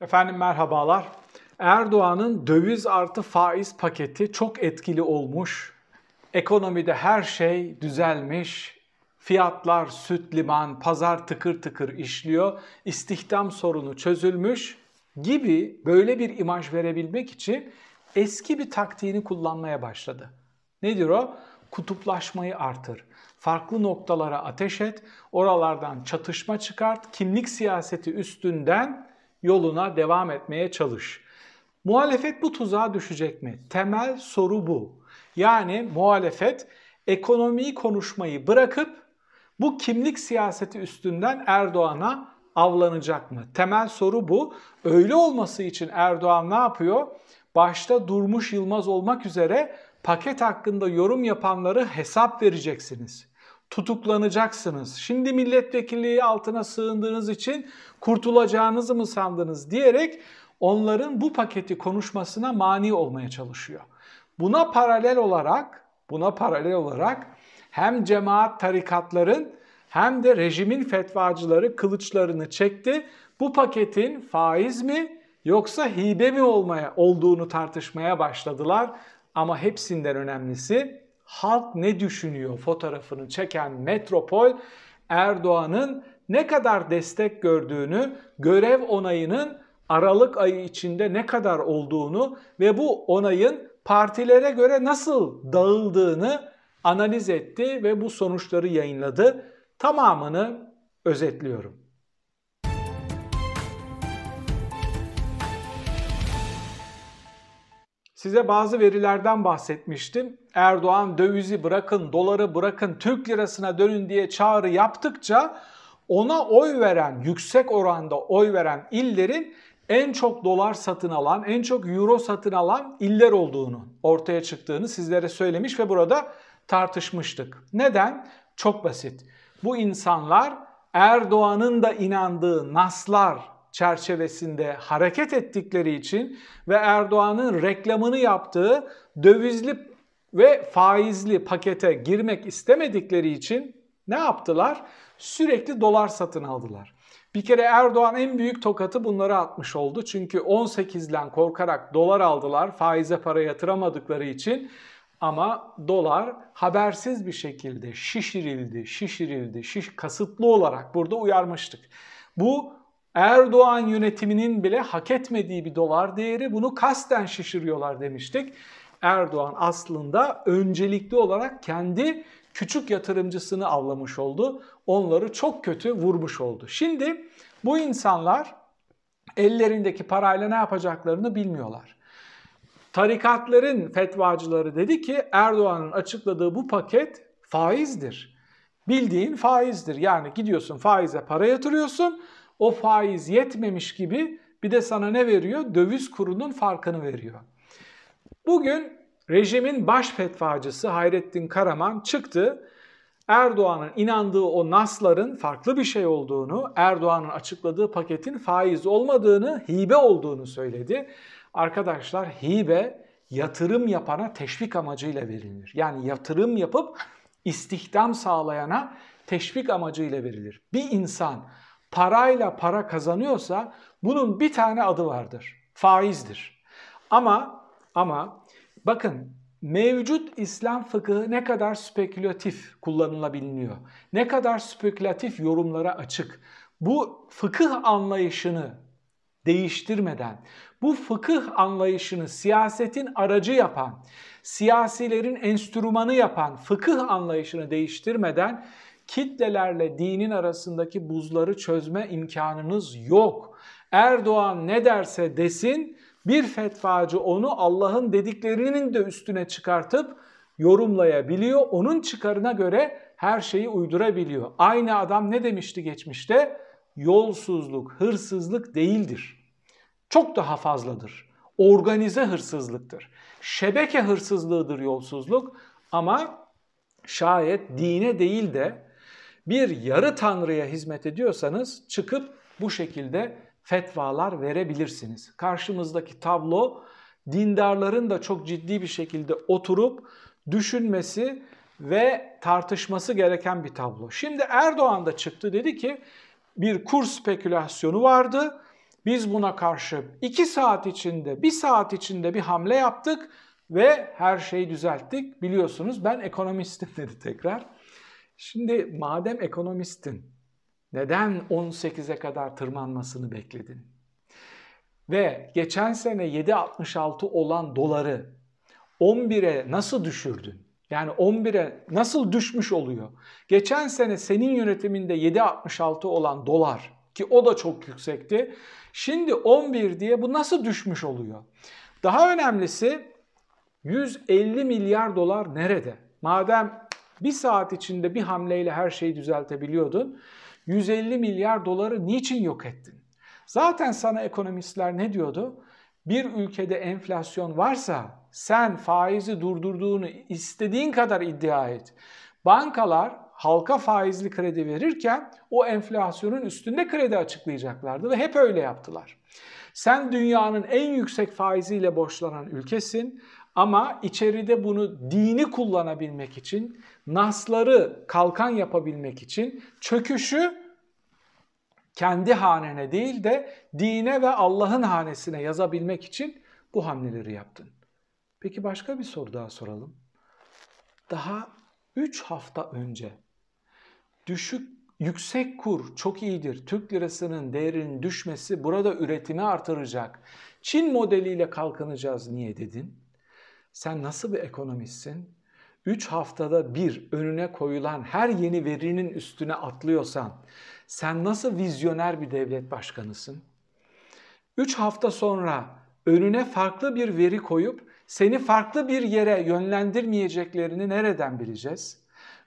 Efendim merhabalar. Erdoğan'ın döviz artı faiz paketi çok etkili olmuş. Ekonomide her şey düzelmiş. Fiyatlar süt liman, pazar tıkır tıkır işliyor. İstihdam sorunu çözülmüş gibi böyle bir imaj verebilmek için eski bir taktiğini kullanmaya başladı. Nedir o? Kutuplaşmayı artır. Farklı noktalara ateş et, oralardan çatışma çıkart, kimlik siyaseti üstünden yoluna devam etmeye çalış. Muhalefet bu tuzağa düşecek mi? Temel soru bu. Yani muhalefet ekonomiyi konuşmayı bırakıp bu kimlik siyaseti üstünden Erdoğan'a avlanacak mı? Temel soru bu. Öyle olması için Erdoğan ne yapıyor? Başta Durmuş Yılmaz olmak üzere paket hakkında yorum yapanları hesap vereceksiniz. Tutuklanacaksınız. Şimdi milletvekilliği altına sığındığınız için kurtulacağınızı mı sandınız diyerek onların bu paketi konuşmasına mani olmaya çalışıyor. Buna paralel olarak, buna paralel olarak hem cemaat tarikatların hem de rejimin fetvacıları kılıçlarını çekti. Bu paketin faiz mi yoksa hibe mi olmaya olduğunu tartışmaya başladılar. Ama hepsinden önemlisi halk ne düşünüyor fotoğrafını çeken Metropol Erdoğan'ın ne kadar destek gördüğünü, görev onayının Aralık ayı içinde ne kadar olduğunu ve bu onayın partilere göre nasıl dağıldığını analiz etti ve bu sonuçları yayınladı. Tamamını özetliyorum. Size bazı verilerden bahsetmiştim. Erdoğan dövizi bırakın, doları bırakın, Türk lirasına dönün diye çağrı yaptıkça ona oy veren, yüksek oranda oy veren illerin en çok dolar satın alan, en çok euro satın alan iller olduğunu ortaya çıktığını sizlere söylemiş ve burada tartışmıştık. Neden? Çok basit. Bu insanlar Erdoğan'ın da inandığı naslar çerçevesinde hareket ettikleri için ve Erdoğan'ın reklamını yaptığı dövizli ve faizli pakete girmek istemedikleri için ne yaptılar? Sürekli dolar satın aldılar. Bir kere Erdoğan en büyük tokatı bunlara atmış oldu. Çünkü 18'den korkarak dolar aldılar faize para yatıramadıkları için. Ama dolar habersiz bir şekilde şişirildi, şişirildi, şiş, kasıtlı olarak burada uyarmıştık. Bu Erdoğan yönetiminin bile hak etmediği bir dolar değeri bunu kasten şişiriyorlar demiştik. Erdoğan aslında öncelikli olarak kendi küçük yatırımcısını avlamış oldu. Onları çok kötü vurmuş oldu. Şimdi bu insanlar ellerindeki parayla ne yapacaklarını bilmiyorlar. Tarikatların fetvacıları dedi ki Erdoğan'ın açıkladığı bu paket faizdir. Bildiğin faizdir. Yani gidiyorsun faize para yatırıyorsun. O faiz yetmemiş gibi bir de sana ne veriyor? Döviz kurunun farkını veriyor. Bugün rejimin baş fetvacısı Hayrettin Karaman çıktı. Erdoğan'ın inandığı o nasların farklı bir şey olduğunu, Erdoğan'ın açıkladığı paketin faiz olmadığını, hibe olduğunu söyledi. Arkadaşlar hibe yatırım yapana teşvik amacıyla verilir. Yani yatırım yapıp istihdam sağlayana teşvik amacıyla verilir. Bir insan parayla para kazanıyorsa bunun bir tane adı vardır. Faizdir. Ama ama bakın mevcut İslam fıkıhı ne kadar spekülatif kullanılabiliyor. Ne kadar spekülatif yorumlara açık. Bu fıkıh anlayışını değiştirmeden, bu fıkıh anlayışını siyasetin aracı yapan, siyasilerin enstrümanı yapan fıkıh anlayışını değiştirmeden kitlelerle dinin arasındaki buzları çözme imkanınız yok. Erdoğan ne derse desin bir fetvacı onu Allah'ın dediklerinin de üstüne çıkartıp yorumlayabiliyor. Onun çıkarına göre her şeyi uydurabiliyor. Aynı adam ne demişti geçmişte? Yolsuzluk, hırsızlık değildir. Çok daha fazladır. Organize hırsızlıktır. Şebeke hırsızlığıdır yolsuzluk ama şayet dine değil de bir yarı tanrıya hizmet ediyorsanız çıkıp bu şekilde fetvalar verebilirsiniz. Karşımızdaki tablo dindarların da çok ciddi bir şekilde oturup düşünmesi ve tartışması gereken bir tablo. Şimdi Erdoğan da çıktı dedi ki bir kur spekülasyonu vardı. Biz buna karşı 2 saat içinde, 1 saat içinde bir hamle yaptık ve her şeyi düzelttik. Biliyorsunuz ben ekonomistim dedi tekrar. Şimdi madem ekonomistin neden 18'e kadar tırmanmasını bekledin? Ve geçen sene 7.66 olan doları 11'e nasıl düşürdün? Yani 11'e nasıl düşmüş oluyor? Geçen sene senin yönetiminde 7.66 olan dolar ki o da çok yüksekti. Şimdi 11 diye bu nasıl düşmüş oluyor? Daha önemlisi 150 milyar dolar nerede? Madem bir saat içinde bir hamleyle her şeyi düzeltebiliyordun, 150 milyar doları niçin yok ettin? Zaten sana ekonomistler ne diyordu? Bir ülkede enflasyon varsa sen faizi durdurduğunu istediğin kadar iddia et. Bankalar halka faizli kredi verirken o enflasyonun üstünde kredi açıklayacaklardı ve hep öyle yaptılar. Sen dünyanın en yüksek faiziyle borçlanan ülkesin ama içeride bunu dini kullanabilmek için, nasları kalkan yapabilmek için çöküşü kendi hanene değil de dine ve Allah'ın hanesine yazabilmek için bu hamleleri yaptın. Peki başka bir soru daha soralım. Daha 3 hafta önce düşük yüksek kur çok iyidir. Türk lirasının değerinin düşmesi burada üretimi artıracak. Çin modeliyle kalkınacağız niye dedin? Sen nasıl bir ekonomistsin? 3 haftada bir önüne koyulan her yeni verinin üstüne atlıyorsan sen nasıl vizyoner bir devlet başkanısın? 3 hafta sonra önüne farklı bir veri koyup seni farklı bir yere yönlendirmeyeceklerini nereden bileceğiz?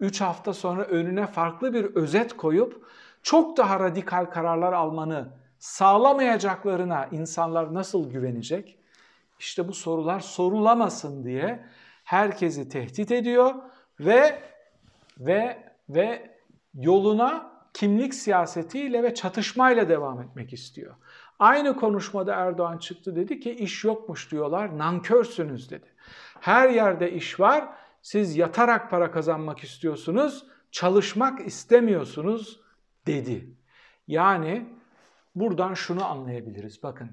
3 hafta sonra önüne farklı bir özet koyup çok daha radikal kararlar almanı sağlamayacaklarına insanlar nasıl güvenecek? İşte bu sorular sorulamasın diye herkesi tehdit ediyor ve ve ve yoluna kimlik siyasetiyle ve çatışmayla devam etmek istiyor. Aynı konuşmada Erdoğan çıktı dedi ki iş yokmuş diyorlar, nankörsünüz dedi. Her yerde iş var, siz yatarak para kazanmak istiyorsunuz, çalışmak istemiyorsunuz dedi. Yani buradan şunu anlayabiliriz bakın.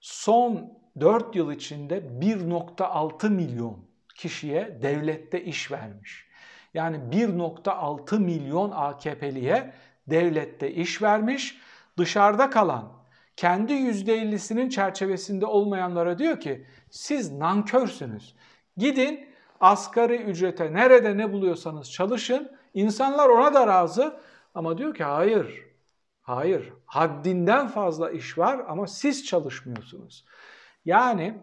Son 4 yıl içinde 1.6 milyon kişiye devlette iş vermiş. Yani 1.6 milyon AKP'liye devlette iş vermiş. Dışarıda kalan, kendi %50'sinin çerçevesinde olmayanlara diyor ki siz nankörsünüz. Gidin asgari ücrete nerede ne buluyorsanız çalışın. İnsanlar ona da razı ama diyor ki hayır, hayır haddinden fazla iş var ama siz çalışmıyorsunuz. Yani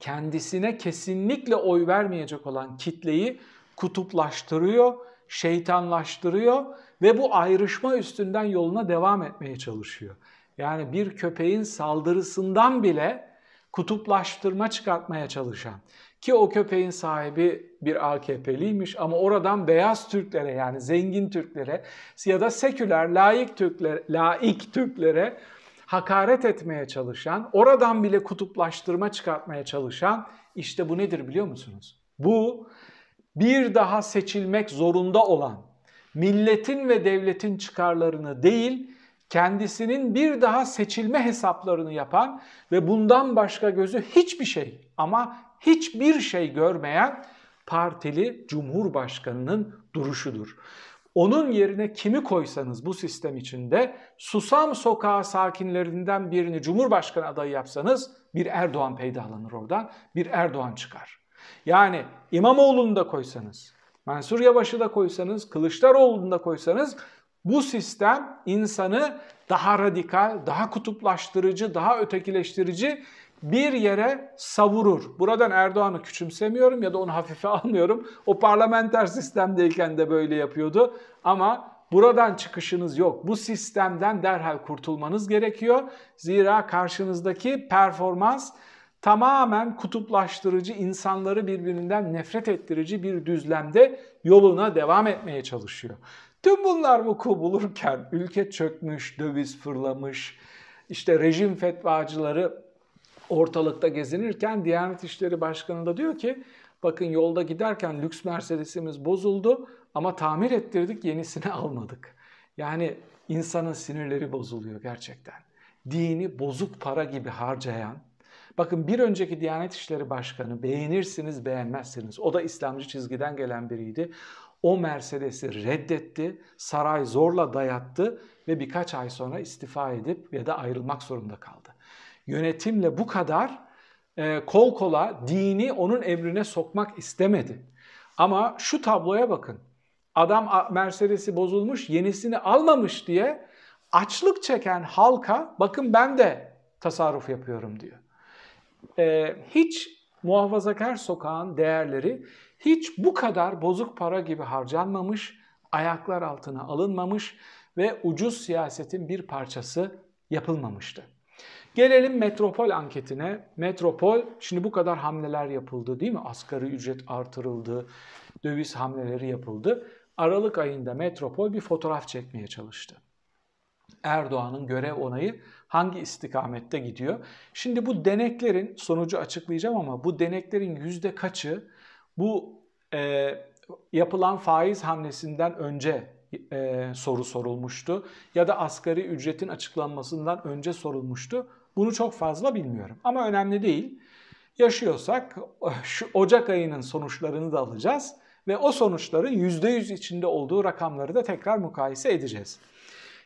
kendisine kesinlikle oy vermeyecek olan kitleyi kutuplaştırıyor, şeytanlaştırıyor ve bu ayrışma üstünden yoluna devam etmeye çalışıyor. Yani bir köpeğin saldırısından bile kutuplaştırma çıkartmaya çalışan ki o köpeğin sahibi bir AKP'liymiş ama oradan beyaz Türklere yani zengin Türklere ya da seküler laik Türklere, laik Türklere hakaret etmeye çalışan, oradan bile kutuplaştırma çıkartmaya çalışan işte bu nedir biliyor musunuz? Bu bir daha seçilmek zorunda olan, milletin ve devletin çıkarlarını değil, kendisinin bir daha seçilme hesaplarını yapan ve bundan başka gözü hiçbir şey ama hiçbir şey görmeyen partili cumhurbaşkanının duruşudur. Onun yerine kimi koysanız bu sistem içinde Susam sokağı sakinlerinden birini Cumhurbaşkanı adayı yapsanız bir Erdoğan peydalanır oradan, bir Erdoğan çıkar. Yani İmamoğlu'nu da koysanız, Mansur Yavaş'ı da koysanız, Kılıçdaroğlu'nu da koysanız bu sistem insanı daha radikal, daha kutuplaştırıcı, daha ötekileştirici bir yere savurur. Buradan Erdoğan'ı küçümsemiyorum ya da onu hafife almıyorum. O parlamenter sistemdeyken de böyle yapıyordu. Ama buradan çıkışınız yok. Bu sistemden derhal kurtulmanız gerekiyor. Zira karşınızdaki performans tamamen kutuplaştırıcı, insanları birbirinden nefret ettirici bir düzlemde yoluna devam etmeye çalışıyor. Tüm bunlar vuku bulurken ülke çökmüş, döviz fırlamış, işte rejim fetvacıları ortalıkta gezinirken Diyanet İşleri Başkanı da diyor ki bakın yolda giderken lüks Mercedes'imiz bozuldu ama tamir ettirdik yenisini almadık. Yani insanın sinirleri bozuluyor gerçekten. dini bozuk para gibi harcayan, bakın bir önceki Diyanet İşleri Başkanı beğenirsiniz beğenmezsiniz, o da İslamcı çizgiden gelen biriydi. O Mercedes'i reddetti, saray zorla dayattı ve birkaç ay sonra istifa edip ya da ayrılmak zorunda kaldı. Yönetimle bu kadar e, kol kola dini onun emrine sokmak istemedi. Ama şu tabloya bakın. Adam Mercedes'i bozulmuş, yenisini almamış diye açlık çeken halka bakın ben de tasarruf yapıyorum diyor. Ee, hiç muhafazakar sokağın değerleri hiç bu kadar bozuk para gibi harcanmamış, ayaklar altına alınmamış ve ucuz siyasetin bir parçası yapılmamıştı. Gelelim metropol anketine. Metropol, şimdi bu kadar hamleler yapıldı değil mi? Asgari ücret artırıldı, döviz hamleleri yapıldı. Aralık ayında Metropol bir fotoğraf çekmeye çalıştı. Erdoğan'ın görev onayı hangi istikamette gidiyor? Şimdi bu deneklerin sonucu açıklayacağım ama bu deneklerin yüzde kaçı bu e, yapılan faiz hamlesinden önce e, soru sorulmuştu ya da asgari ücretin açıklanmasından önce sorulmuştu. Bunu çok fazla bilmiyorum ama önemli değil. Yaşıyorsak şu Ocak ayının sonuçlarını da alacağız ve o sonuçların %100 içinde olduğu rakamları da tekrar mukayese edeceğiz.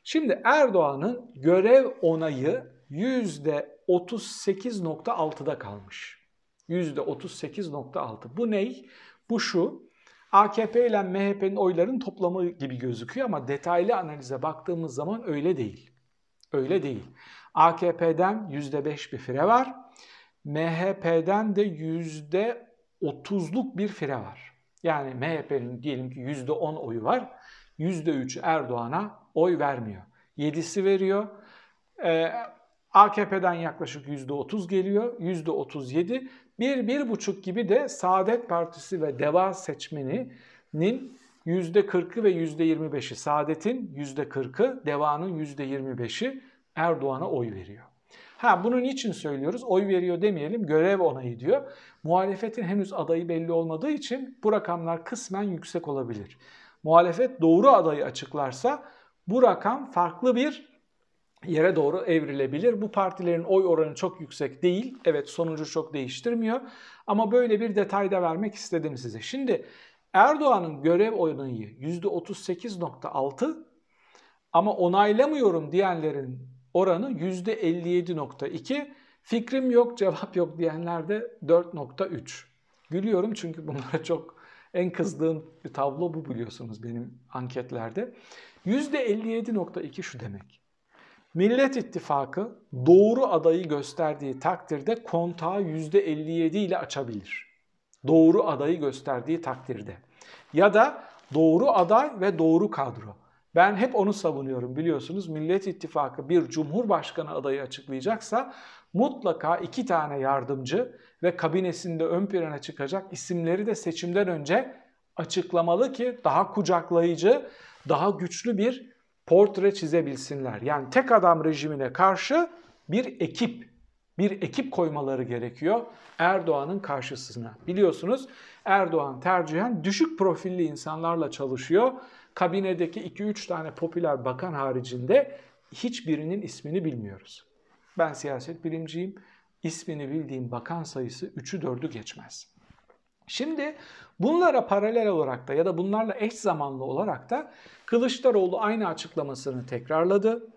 Şimdi Erdoğan'ın görev onayı %38.6'da kalmış. %38.6. Bu ney? Bu şu. AKP ile MHP'nin oyların toplamı gibi gözüküyor ama detaylı analize baktığımız zaman öyle değil. Öyle değil. AKP'den %5 bir fire var. MHP'den de %30'luk bir fire var. Yani MHP'nin diyelim ki %10 oyu var. %3 Erdoğan'a oy vermiyor. 7'si veriyor. Ee, AKP'den yaklaşık %30 geliyor. %37. Bir, bir buçuk gibi de Saadet Partisi ve Deva seçmeninin %40'ı ve %25'i. Saadet'in %40'ı, Deva'nın %25'i Erdoğan'a oy veriyor. Ha bunu niçin söylüyoruz? Oy veriyor demeyelim, görev onayı diyor. Muhalefetin henüz adayı belli olmadığı için bu rakamlar kısmen yüksek olabilir. Muhalefet doğru adayı açıklarsa bu rakam farklı bir yere doğru evrilebilir. Bu partilerin oy oranı çok yüksek değil. Evet sonucu çok değiştirmiyor. Ama böyle bir detay da vermek istedim size. Şimdi Erdoğan'ın görev onayı %38.6 ama onaylamıyorum diyenlerin oranı %57.2. Fikrim yok, cevap yok diyenler de 4.3. Gülüyorum çünkü bunlara çok en kızdığım bir tablo bu biliyorsunuz benim anketlerde. %57.2 şu demek. Millet İttifakı doğru adayı gösterdiği takdirde kontağı %57 ile açabilir. Doğru adayı gösterdiği takdirde. Ya da doğru aday ve doğru kadro. Ben hep onu savunuyorum biliyorsunuz. Millet İttifakı bir cumhurbaşkanı adayı açıklayacaksa mutlaka iki tane yardımcı ve kabinesinde ön plana çıkacak isimleri de seçimden önce açıklamalı ki daha kucaklayıcı, daha güçlü bir portre çizebilsinler. Yani tek adam rejimine karşı bir ekip, bir ekip koymaları gerekiyor Erdoğan'ın karşısına. Biliyorsunuz Erdoğan tercihen düşük profilli insanlarla çalışıyor kabinedeki 2-3 tane popüler bakan haricinde hiçbirinin ismini bilmiyoruz. Ben siyaset bilimciyim. İsmini bildiğim bakan sayısı 3'ü 4'ü geçmez. Şimdi bunlara paralel olarak da ya da bunlarla eş zamanlı olarak da Kılıçdaroğlu aynı açıklamasını tekrarladı.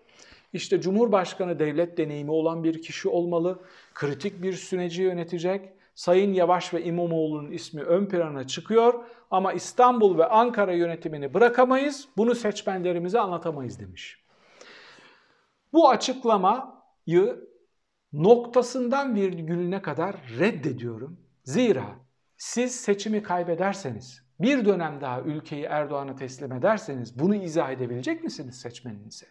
İşte Cumhurbaşkanı devlet deneyimi olan bir kişi olmalı, kritik bir süreci yönetecek, Sayın Yavaş ve İmamoğlu'nun ismi ön plana çıkıyor ama İstanbul ve Ankara yönetimini bırakamayız, bunu seçmenlerimize anlatamayız demiş. Bu açıklamayı noktasından virgülüne kadar reddediyorum. Zira siz seçimi kaybederseniz, bir dönem daha ülkeyi Erdoğan'a teslim ederseniz bunu izah edebilecek misiniz seçmeninize?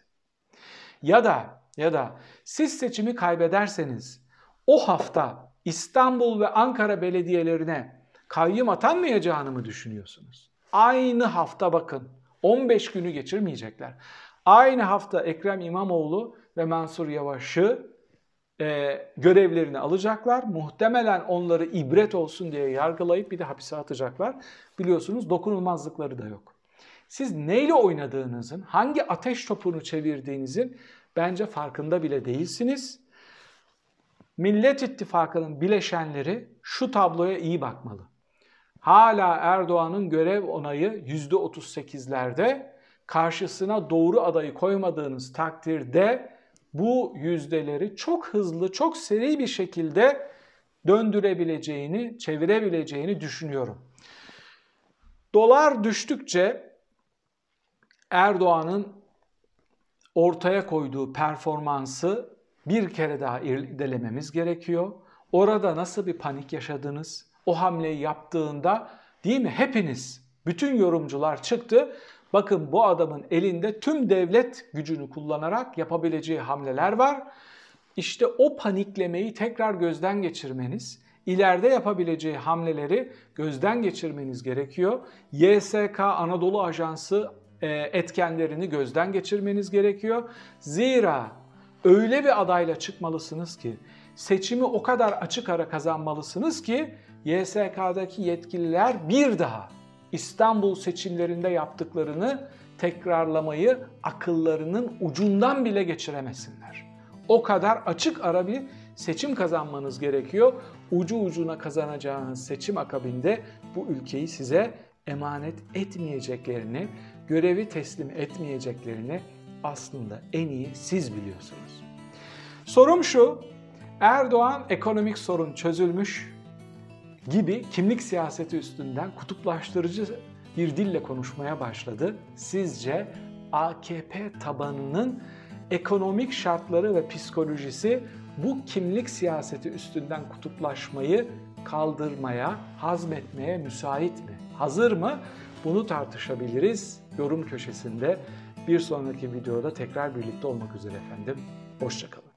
Ya da ya da siz seçimi kaybederseniz o hafta İstanbul ve Ankara belediyelerine kayyım atanmayacağını mı düşünüyorsunuz? Aynı hafta bakın 15 günü geçirmeyecekler. Aynı hafta Ekrem İmamoğlu ve Mansur Yavaş'ı e, görevlerini alacaklar. Muhtemelen onları ibret olsun diye yargılayıp bir de hapise atacaklar. Biliyorsunuz dokunulmazlıkları da yok. Siz neyle oynadığınızın, hangi ateş topunu çevirdiğinizin Bence farkında bile değilsiniz. Millet İttifakı'nın bileşenleri şu tabloya iyi bakmalı. Hala Erdoğan'ın görev onayı %38'lerde karşısına doğru adayı koymadığınız takdirde bu yüzdeleri çok hızlı, çok seri bir şekilde döndürebileceğini, çevirebileceğini düşünüyorum. Dolar düştükçe Erdoğan'ın ortaya koyduğu performansı bir kere daha irdelememiz gerekiyor. Orada nasıl bir panik yaşadınız? O hamleyi yaptığında değil mi? Hepiniz, bütün yorumcular çıktı. Bakın bu adamın elinde tüm devlet gücünü kullanarak yapabileceği hamleler var. İşte o paniklemeyi tekrar gözden geçirmeniz, ileride yapabileceği hamleleri gözden geçirmeniz gerekiyor. YSK Anadolu Ajansı e, etkenlerini gözden geçirmeniz gerekiyor. Zira öyle bir adayla çıkmalısınız ki seçimi o kadar açık ara kazanmalısınız ki YSK'daki yetkililer bir daha İstanbul seçimlerinde yaptıklarını tekrarlamayı akıllarının ucundan bile geçiremesinler. O kadar açık ara bir seçim kazanmanız gerekiyor. Ucu ucuna kazanacağınız seçim akabinde bu ülkeyi size emanet etmeyeceklerini, görevi teslim etmeyeceklerini aslında en iyi siz biliyorsunuz. Sorum şu, Erdoğan ekonomik sorun çözülmüş gibi kimlik siyaseti üstünden kutuplaştırıcı bir dille konuşmaya başladı. Sizce AKP tabanının ekonomik şartları ve psikolojisi bu kimlik siyaseti üstünden kutuplaşmayı kaldırmaya, hazmetmeye müsait mi? Hazır mı? Bunu tartışabiliriz yorum köşesinde. Bir sonraki videoda tekrar birlikte olmak üzere efendim. Hoşçakalın.